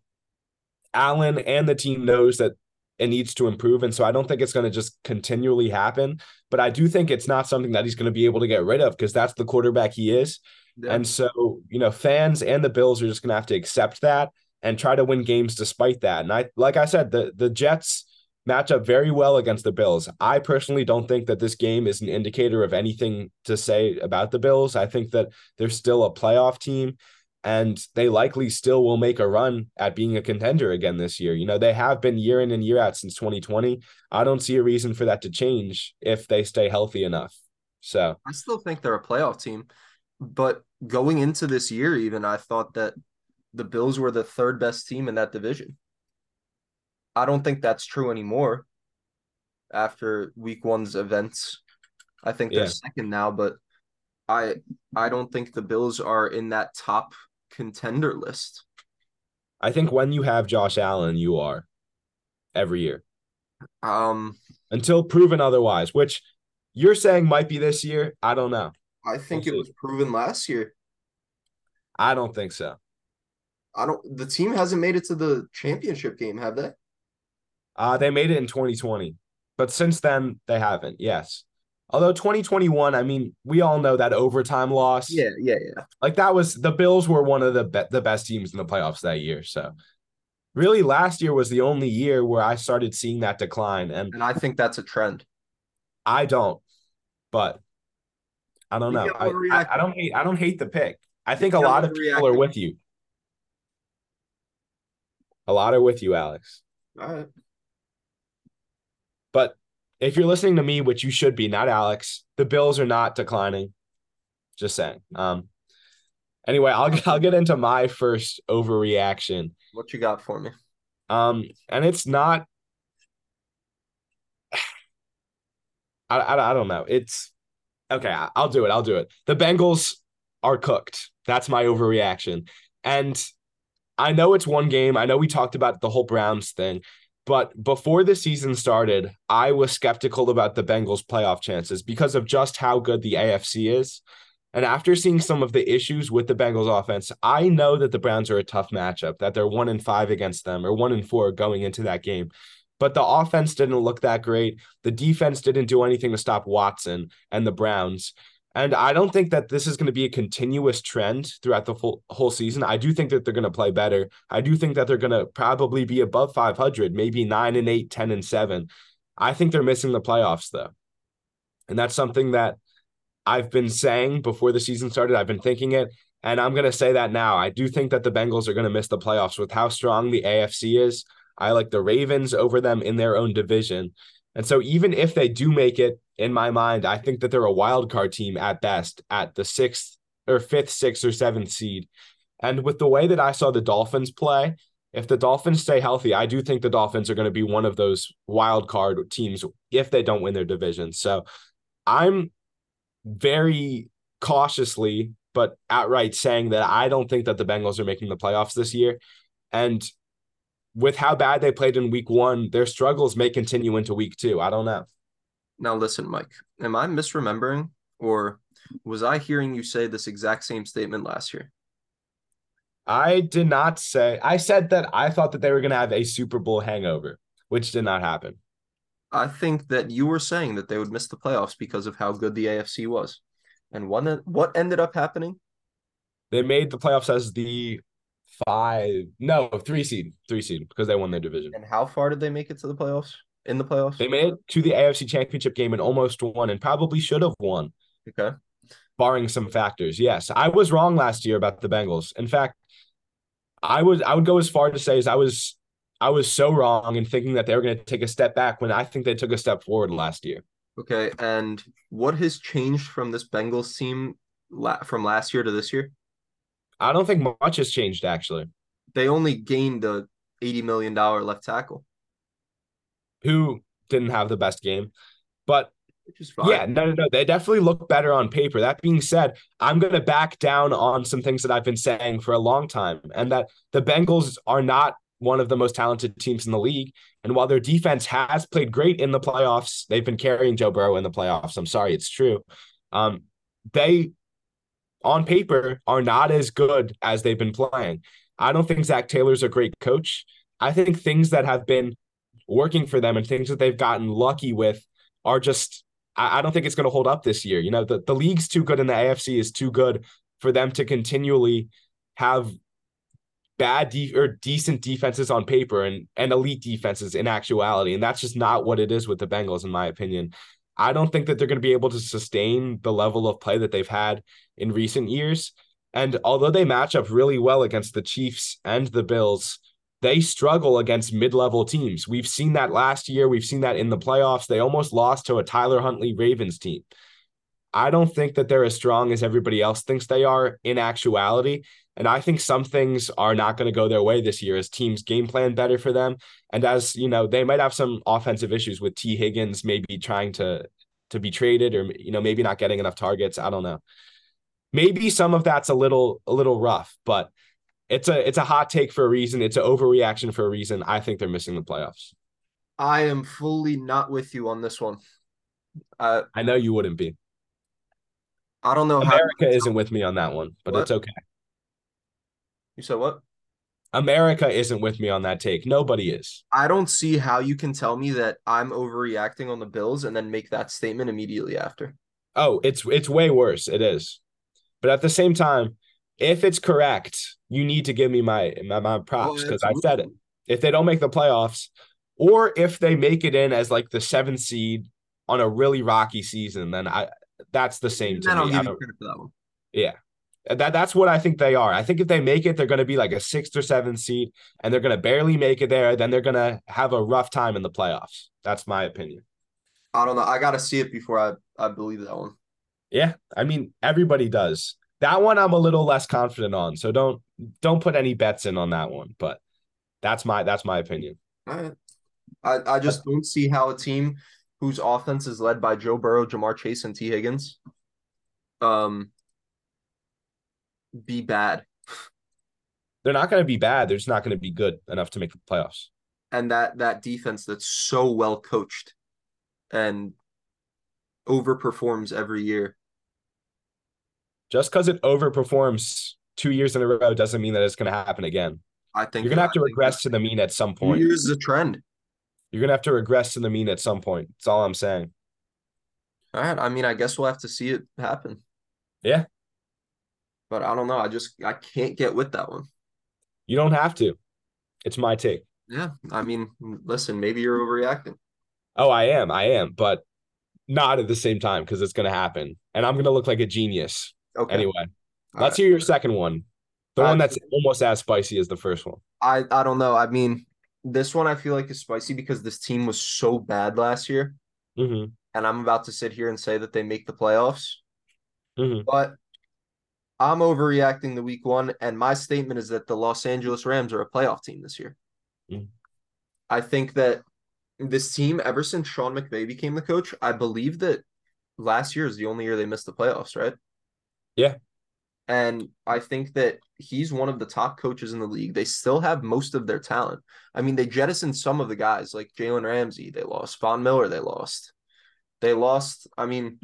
Allen and the team knows that it needs to improve, and so I don't think it's going to just continually happen. But I do think it's not something that he's going to be able to get rid of because that's the quarterback he is. Yeah. And so, you know, fans and the Bills are just going to have to accept that and try to win games despite that. And I, like I said, the the Jets match up very well against the Bills. I personally don't think that this game is an indicator of anything to say about the Bills. I think that they're still a playoff team and they likely still will make a run at being a contender again this year. You know, they have been year in and year out since 2020. I don't see a reason for that to change if they stay healthy enough. So, I still think they're a playoff team, but going into this year, even I thought that the Bills were the third best team in that division. I don't think that's true anymore after week one's events. I think they're Yeah. second now, but I I don't think the Bills are in that top contender list. I think when you have Josh Allen, you are every year Um, until proven otherwise, which you're saying might be this year. I don't know. I think We'll it was proven last year. I don't think so. I don't. The team hasn't made it to the championship game, have they? Uh, they made it in 2020, but since then they haven't. Yes. Although 2021, I mean, we all know that overtime loss. Yeah, yeah, yeah. Like that was the Bills were one of the be- the best teams in the playoffs that year. So really last year was the only year where I started seeing that decline and And I think that's a trend. I don't. But I don't know. I'm I, I, don't hate I don't hate the pick. I think a lot of people are with you. A lot are with you, Alex. All right. But if you're listening to me, which you should be, not Alex, the Bills are not declining. Just saying. Um. Anyway, I'll *laughs* I'll get into my first overreaction. What you got for me? Um, and it's not. *sighs* I, I I don't know. It's okay. I'll do it. I'll do it. The Bengals are cooked. That's my overreaction. And I know it's one game. I know we talked about the whole Browns thing, but before the season started, I was skeptical about the Bengals' playoff chances because of just how good the AFC is. And after seeing some of the issues with the Bengals offense, I know that the Browns are a tough matchup, that they're one in five against them or one in four going into that game. But the offense didn't look that great. The defense didn't do anything to stop Watson and the Browns. And I don't think that this is going to be a continuous trend throughout the full, whole season. I do think that they're going to play better. I do think that they're going to probably be above 500, maybe 9 and 8, 10 and 7. I think they're missing the playoffs though. And that's something that I've been saying before the season started. I've been thinking it, and I'm going to say that now. I do think that the Bengals are going to miss the playoffs with how strong the AFC is. I like the Ravens over them in their own division. And so even if they do make it, in my mind, I think that they're a wild card team at best at the sixth or fifth, sixth, or seventh seed. And with the way that I saw the Dolphins play, if the Dolphins stay healthy, I do think the Dolphins are going to be one of those wild card teams if they don't win their division. So I'm very cautiously, but outright saying that I don't think that the Bengals are making the playoffs this year. And with how bad they played in week one, their struggles may continue into week two. I don't know. Now listen, Mike. Am I misremembering, or was I hearing you say this exact same statement last year? I did not say, I said that I thought that they were going to have a Super Bowl hangover, which did not happen. I think that you were saying that they would miss the playoffs because of how good the AFC was. And what what ended up happening? They made the playoffs as the five, no, three seed, three seed because they won their division. And how far did they make it to the playoffs? In the playoffs? They made it to the AFC championship game and almost won and probably should have won. Okay. barring some factors. Yes, I was wrong last year about the Bengals. In fact, I would I would go as far to say as I was I was so wrong in thinking that they were going to take a step back when I think they took a step forward last year. Okay. And what has changed from this Bengals team la- from last year to this year? I don't think much has changed actually. They only gained a $80 million left tackle, Who didn't have the best game, but which is fine. Yeah, no, no, no. They definitely look better on paper. That being said, I'm going to back down on some things that I've been saying for a long time, and that the Bengals are not one of the most talented teams in the league. And while their defense has played great in the playoffs, they've been carrying Joe Burrow in the playoffs. I'm sorry, it's true. Um, they, on paper, are not as good as they've been playing. I don't think Zac Taylor's a great coach. I think things that have been working for them and things that they've gotten lucky with are just I, I don't think it's going to hold up this year. You know, the, the league's too good and the AFC is too good for them to continually have bad de- or decent defenses on paper and and elite defenses in actuality. And that's just not what it is with the Bengals, in my opinion. I don't think that they're going to be able to sustain the level of play that they've had in recent years. And although they match up really well against the Chiefs and the Bills, they struggle against mid-level teams. We've seen that last year. We've seen that in the playoffs. They almost lost to a Tyler Huntley Ravens team. I don't think that they're as strong as everybody else thinks they are in actuality. And I think some things are not going to go their way this year as teams game plan better for them. And as you know, they might have some offensive issues with Tee Higgins maybe trying to to be traded or you know, maybe not getting enough targets. I don't know. Maybe some of that's a little a little rough, but it's a it's a hot take for a reason. It's an overreaction for a reason. I think they're missing the playoffs. I am fully not with you on this one. Uh, I know you wouldn't be. I don't know how America isn't with me on that one, but What? it's okay. You said what? America isn't with me on that take. Nobody is. I don't see how you can tell me that I'm overreacting on the Bills and then make that statement immediately after. Oh, it's it's way worse. It is. But at the same time, if it's correct, you need to give me my my, my props because oh, I said it. If they don't make the playoffs, or if they make it in as like the seventh seed on a really rocky season, then I that's the same to me. I'll give you credit for that one. Yeah. That that's what I think they are. I think if they make it, they're going to be like a sixth or seventh seed, and they're going to barely make it there. Then they're going to have a rough time in the playoffs. That's my opinion. I don't know. I got to see it before I I believe that one. Yeah, I mean everybody does. That one I'm a little less confident on. So don't don't put any bets in on that one. But that's my that's my opinion. Right. I I just don't see how a team whose offense is led by Joe Burrow, Ja'Marr Chase, and Tee Higgins, um, be bad. They're not going to be bad. They're just not going to be good enough to make the playoffs. And that that defense that's so well coached and overperforms every year. Just because it overperforms two years in a row doesn't mean that it's going to happen again. I think you're going to have to regress to the mean at some point. Here's the trend. You're going to have to regress to the mean at some point. That's all I'm saying. All right. I mean, I guess we'll have to see it happen. Yeah. But I don't know. I just I can't get with that one. You don't have to. It's my take. Yeah. I mean, listen, maybe you're overreacting. Oh, I am. I am, but not at the same time because it's going to happen. And I'm going to look like a genius. Okay. Anyway, All let's right. hear your second one. The one that's almost as spicy as the first one. I, I don't know. I mean, this one I feel like is spicy because this team was so bad last year. Mm-hmm. And I'm about to sit here and say that they make the playoffs. Mm-hmm. But I'm overreacting the week one. And my statement is that the Los Angeles Rams are a playoff team this year. Mm-hmm. I think that this team, ever since Sean McVay became the coach, I believe that last year is the only year they missed the playoffs, right? Yeah. And I think that he's one of the top coaches in the league. They still have most of their talent. I mean, they jettisoned some of the guys like Jalen Ramsey. They lost Von Miller. They lost. They lost. I mean,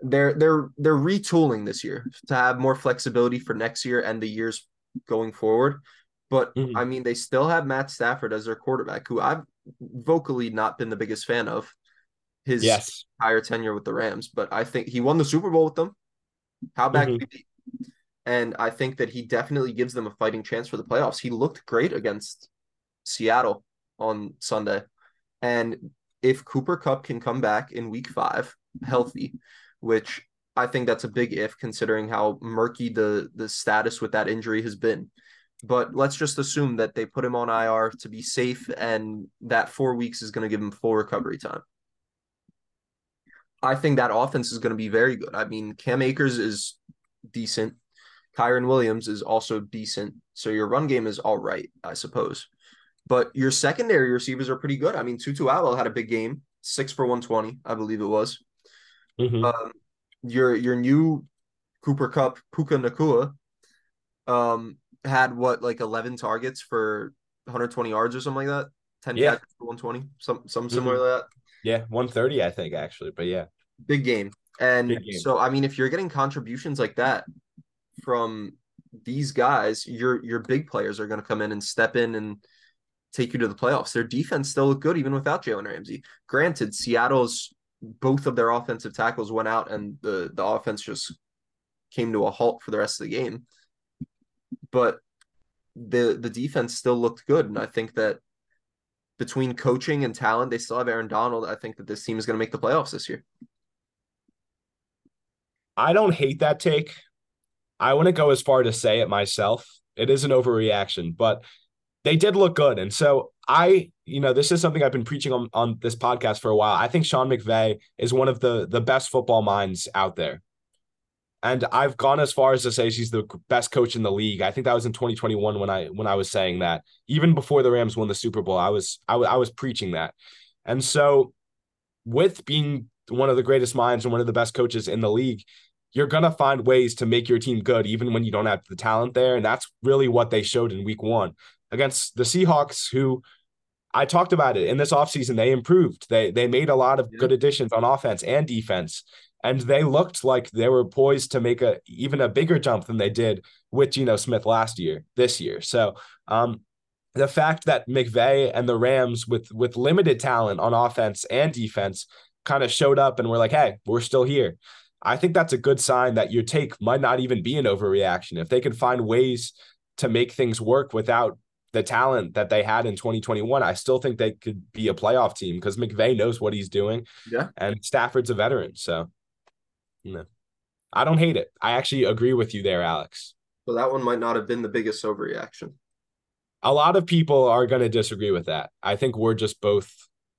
they're they're they're retooling this year to have more flexibility for next year and the years going forward. But mm-hmm. I mean, they still have Matt Stafford as their quarterback, who I've vocally not been the biggest fan of his yes. entire tenure with the Rams. But I think he won the Super Bowl with them. How bad mm-hmm. And I think that he definitely gives them a fighting chance for the playoffs. He looked great against Seattle on Sunday. And if Cooper Kupp can come back in week five healthy, which I think that's a big if considering how murky the the status with that injury has been. But let's just assume that they put him on IR to be safe and that 4 weeks is going to give him full recovery time. I think that offense is going to be very good. I mean, Cam Akers is decent. Kyren Williams is also decent. So your run game is all right, I suppose. But your secondary receivers are pretty good. I mean, Tutu Atwell had a big game, six for 120, I believe it was. Mm-hmm. Um, your your new Cooper Kupp Puka Nacua um, had what like 11 targets for 120 yards or something like that. 10 yeah. catches 120, some some similar mm-hmm. to that. Yeah, 130, I think, actually. But yeah. Big game. And Big game. so I mean, if you're getting contributions like that from these guys, your your big players are gonna come in and step in and take you to the playoffs. Their defense still looked good even without Jalen Ramsey. Granted, Seattle's both of their offensive tackles went out and the the offense just came to a halt for the rest of the game. But the the defense still looked good, and I think that between coaching and talent, they still have Aaron Donald. I think that this team is going to make the playoffs this year. I don't hate that take. I wouldn't go as far to say it myself. It is an overreaction, but they did look good. And so I, you know, this is something I've been preaching on, on this podcast for a while. I think Sean McVay is one of the the best football minds out there. And I've gone as far as to say she's the best coach in the league. I think that was in 2021 when I when I was saying that. Even before the Rams won the Super Bowl, I was I, w- I was preaching that. And so with being one of the greatest minds and one of the best coaches in the league, you're going to find ways to make your team good even when you don't have the talent there and that's really what they showed in week 1 against the Seahawks who I talked about it in this offseason they improved. They they made a lot of good additions on offense and defense and they looked like they were poised to make a even a bigger jump than they did with Geno Smith last year, this year. So um, the fact that McVay and the Rams with with limited talent on offense and defense kind of showed up and were like, hey, we're still here. I think that's a good sign that your take might not even be an overreaction. If they can find ways to make things work without the talent that they had in 2021, I still think they could be a playoff team because McVay knows what he's doing. Yeah. And Stafford's a veteran. So, you know, I don't hate it. I actually agree with you there, Alex. So that one might not have been the biggest overreaction. A lot of people are going to disagree with that. I think we're just both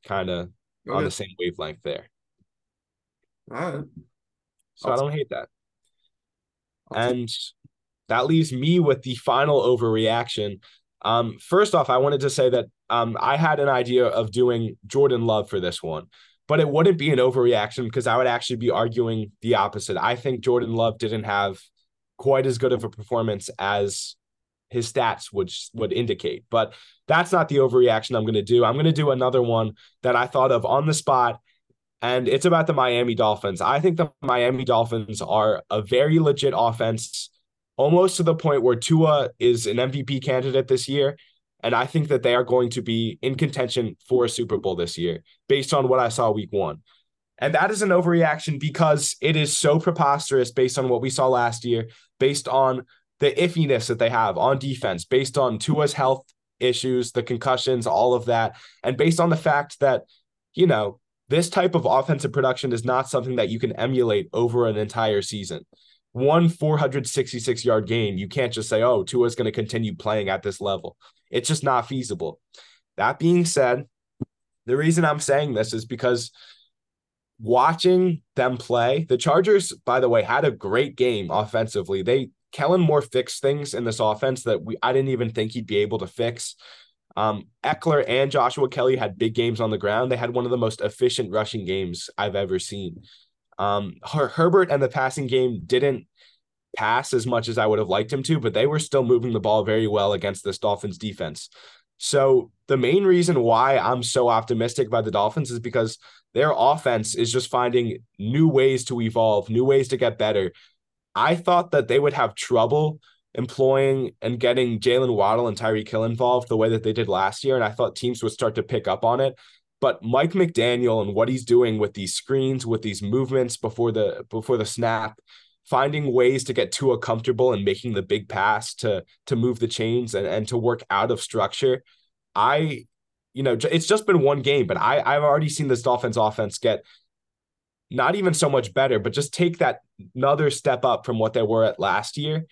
kind of okay. on the same wavelength there. All right. So I'll I don't hate that. and that leaves me with the final overreaction. Um, first off, I wanted to say that um, I had an idea of doing Jordan Love for this one, but it wouldn't be an overreaction because I would actually be arguing the opposite. I think Jordan Love didn't have quite as good of a performance as his stats would would indicate. But that's not the overreaction I'm going to do. I'm going to do another one that I thought of on the spot and it's about the Miami Dolphins. I think the Miami Dolphins are a very legit offense, almost to the point where Tua is an MVP candidate this year. And I think that they are going to be in contention for a Super Bowl this year, based on what I saw week one. And that is an overreaction because it is so preposterous based on what we saw last year, based on the iffiness that they have on defense, based on Tua's health issues, the concussions, all of that, and based on the fact that, you know, this type of offensive production is not something that you can emulate over an entire season. One 466 yard game, you can't just say, oh, Tua is going to continue playing at this level. It's just not feasible. That being said, the reason I'm saying this is because watching them play, the Chargers, by the way, had a great game offensively. They Kellen Moore fixed things in this offense that we I didn't even think he'd be able to fix. Um, Ekeler and Joshua Kelley had big games on the ground. They had one of the most efficient rushing games I've ever seen. Um, Her- Herbert and the passing game didn't pass as much as I would have liked him to, but they were still moving the ball very well against this Dolphins defense. So the main reason why I'm so optimistic by the Dolphins is because their offense is just finding new ways to evolve, new ways to get better. I thought that they would have trouble employing and getting Jaylen Waddle and Tyreek Hill involved the way that they did last year. And I thought teams would start to pick up on it. But Mike McDaniel and what he's doing with these screens, with these movements before the before the snap, finding ways to get Tua comfortable and making the big pass to to move the chains and, and to work out of structure. I, you know, it's just been one game, but I I've already seen this Dolphins offense get not even so much better, but just take that another step up from what they were at last year.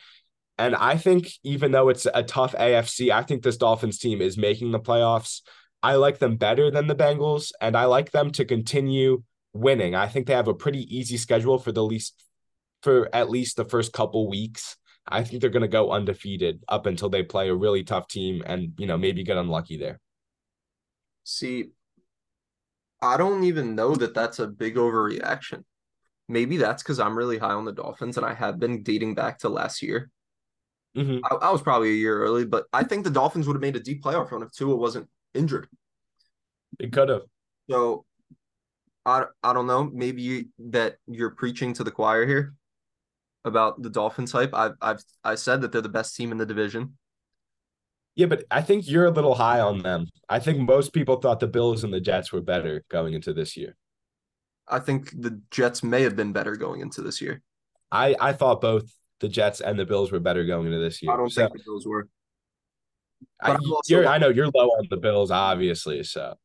And I think even though it's a tough AFC, I think this Dolphins team is making the playoffs. I like them better than the Bengals, and I like them to continue winning. I think they have a pretty easy schedule for the least for at least the first couple weeks. I think they're going to go undefeated up until they play a really tough team and, you know, maybe get unlucky there. See, I don't even know that that's a big overreaction. Maybe that's because I'm really high on the Dolphins and I have been dating back to last year. Mm-hmm. I, I, was probably a year early, but I think the Dolphins would have made a deep playoff run if Tua wasn't injured. It could have. So I, I don't know. Maybe you, that you're preaching to the choir here about the Dolphins hype. I've I've I said that they're the best team in the division. Yeah, but I think you're a little high on them. I think most people thought the Bills and the Jets were better going into this year. I think the Jets may have been better going into this year. I I thought both the Jets and the Bills were better going into this year. I don't so, think the Bills were. I, you're, I know you're low on the Bills, obviously. So,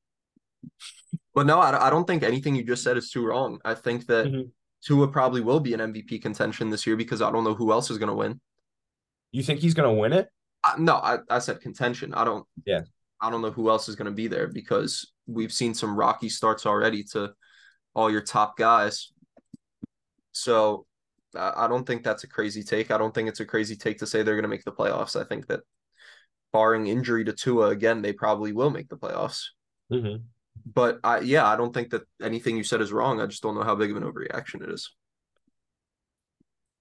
but no, I, I don't think anything you just said is too wrong. I think that mm-hmm. Tua probably will be an MVP contention this year because I don't know who else is going to win. You think he's going to win it? I, no, I, I said contention. I don't. Yeah. I don't know who else is going to be there because we've seen some rocky starts already to all your top guys. So I don't think that's a crazy take. I don't think it's a crazy take to say they're going to make the playoffs. I think that barring injury to Tua again, they probably will make the playoffs. Mm-hmm. But I, yeah, I don't think that anything you said is wrong. I just don't know how big of an overreaction it is.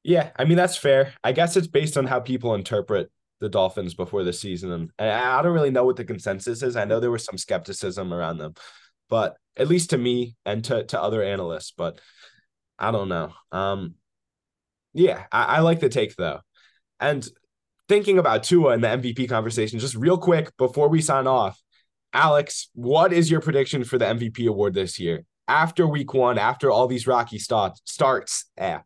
Yeah, I mean that's fair. I guess it's based on how people interpret the Dolphins before the season, and I don't really know what the consensus is. I know there was some skepticism around them, but at least to me and to to other analysts. But I don't know. Um, yeah, I, I like the take though. And thinking about Tua and the MVP conversation, just real quick before we sign off, Alex, what is your prediction for the MVP award this year? After week one, after all these rocky start, starts, eh,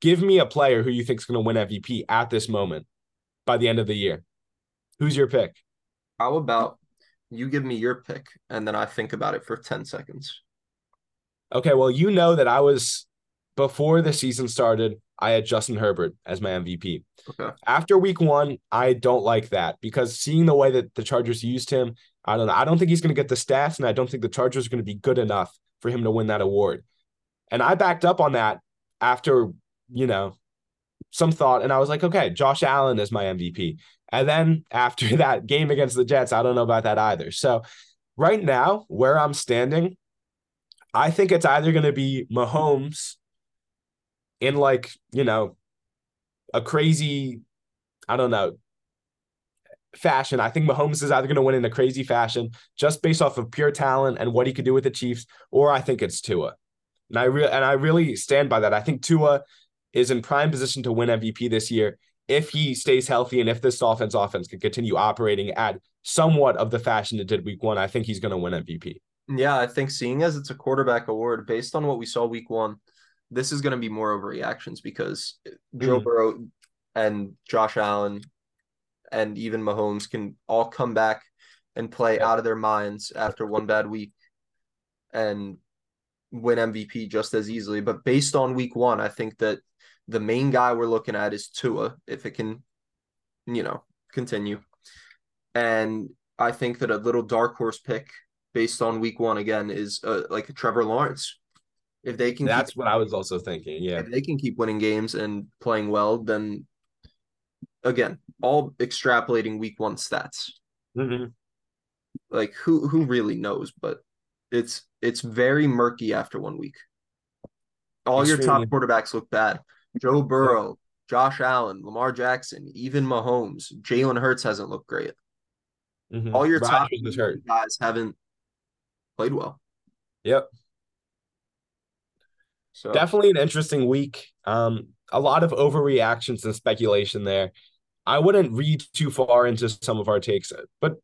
give me a player who you think is going to win MVP at this moment by the end of the year. Who's your pick? How about you give me your pick and then I think about it for 10 seconds? Okay, well, you know that I was before the season started, I had Justin Herbert as my MVP. Okay. After week one, I don't like that because seeing the way that the Chargers used him, I don't know. I don't think he's going to get the stats, and I don't think the Chargers are going to be good enough for him to win that award. And I backed up on that after, you know, some thought, and I was like, okay, Josh Allen is my MVP. And then after *laughs* that game against the Jets, I don't know about that either. So right now, where I'm standing, I think it's either going to be Mahomes in like, you know, a crazy, I don't know, fashion. I think Mahomes is either going to win in a crazy fashion just based off of pure talent and what he could do with the Chiefs, or I think it's Tua. And I really and I really stand by that. I think Tua is in prime position to win MVP this year if he stays healthy and if this offense offense can continue operating at somewhat of the fashion it did week one. I think he's going to win MVP. Yeah, I think seeing as it's a quarterback award, based on what we saw week one, this is going to be more overreactions because Joe mm. Burrow and Josh Allen and even Mahomes can all come back and play out of their minds after one bad week and win MVP just as easily. But based on week one, I think that the main guy we're looking at is Tua, if it can, you know, continue. And I think that a little dark horse pick based on week one again is uh, like a Trevor Lawrence. If they can, that's keep, what I was also thinking. Yeah, if they can keep winning games and playing well, then again, all extrapolating week one stats. Mm-hmm. Like who who really knows? But it's it's very murky after one week. All Extremely. your top quarterbacks look bad. Joe Burrow, Josh Allen, Lamar Jackson, even Mahomes, Jalen Hurts hasn't looked great. Mm-hmm. All your top guys haven't played well. Yep. So definitely an interesting week. Um, a lot of overreactions and speculation there. I wouldn't read too far into some of our takes, but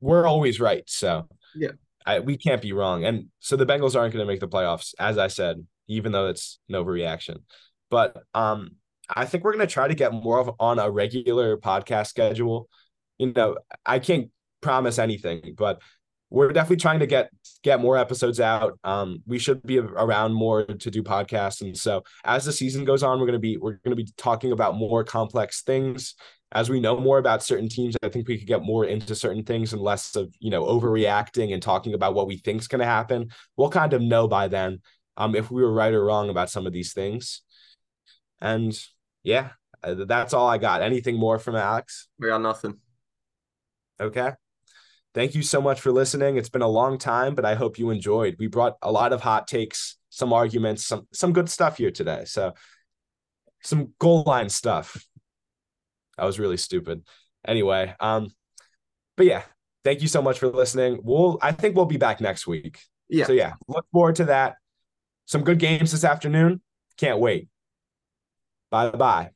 we're always right. So yeah, I, we can't be wrong. And so the Bengals aren't going to make the playoffs, as I said, even though it's an overreaction. But um, I think we're going to try to get more of on a regular podcast schedule. You know, I can't promise anything, but we're definitely trying to get get more episodes out. Um, we should be around more to do podcasts, and so as the season goes on, we're gonna be we're gonna be talking about more complex things. As we know more about certain teams, I think we could get more into certain things and less of you know overreacting and talking about what we think is going to happen. We'll kind of know by then um, if we were right or wrong about some of these things. And yeah, uh, that's all I got. Anything more from Alex? We got nothing. Okay. Thank you so much for listening. It's been a long time, but I hope you enjoyed. We brought a lot of hot takes, some arguments, some some good stuff here today. So some goal line stuff. That was really stupid. Anyway, um, but yeah, thank you so much for listening. We'll I think we'll be back next week. Yeah. So yeah, look forward to that. Some good games this afternoon. Can't wait. Bye bye.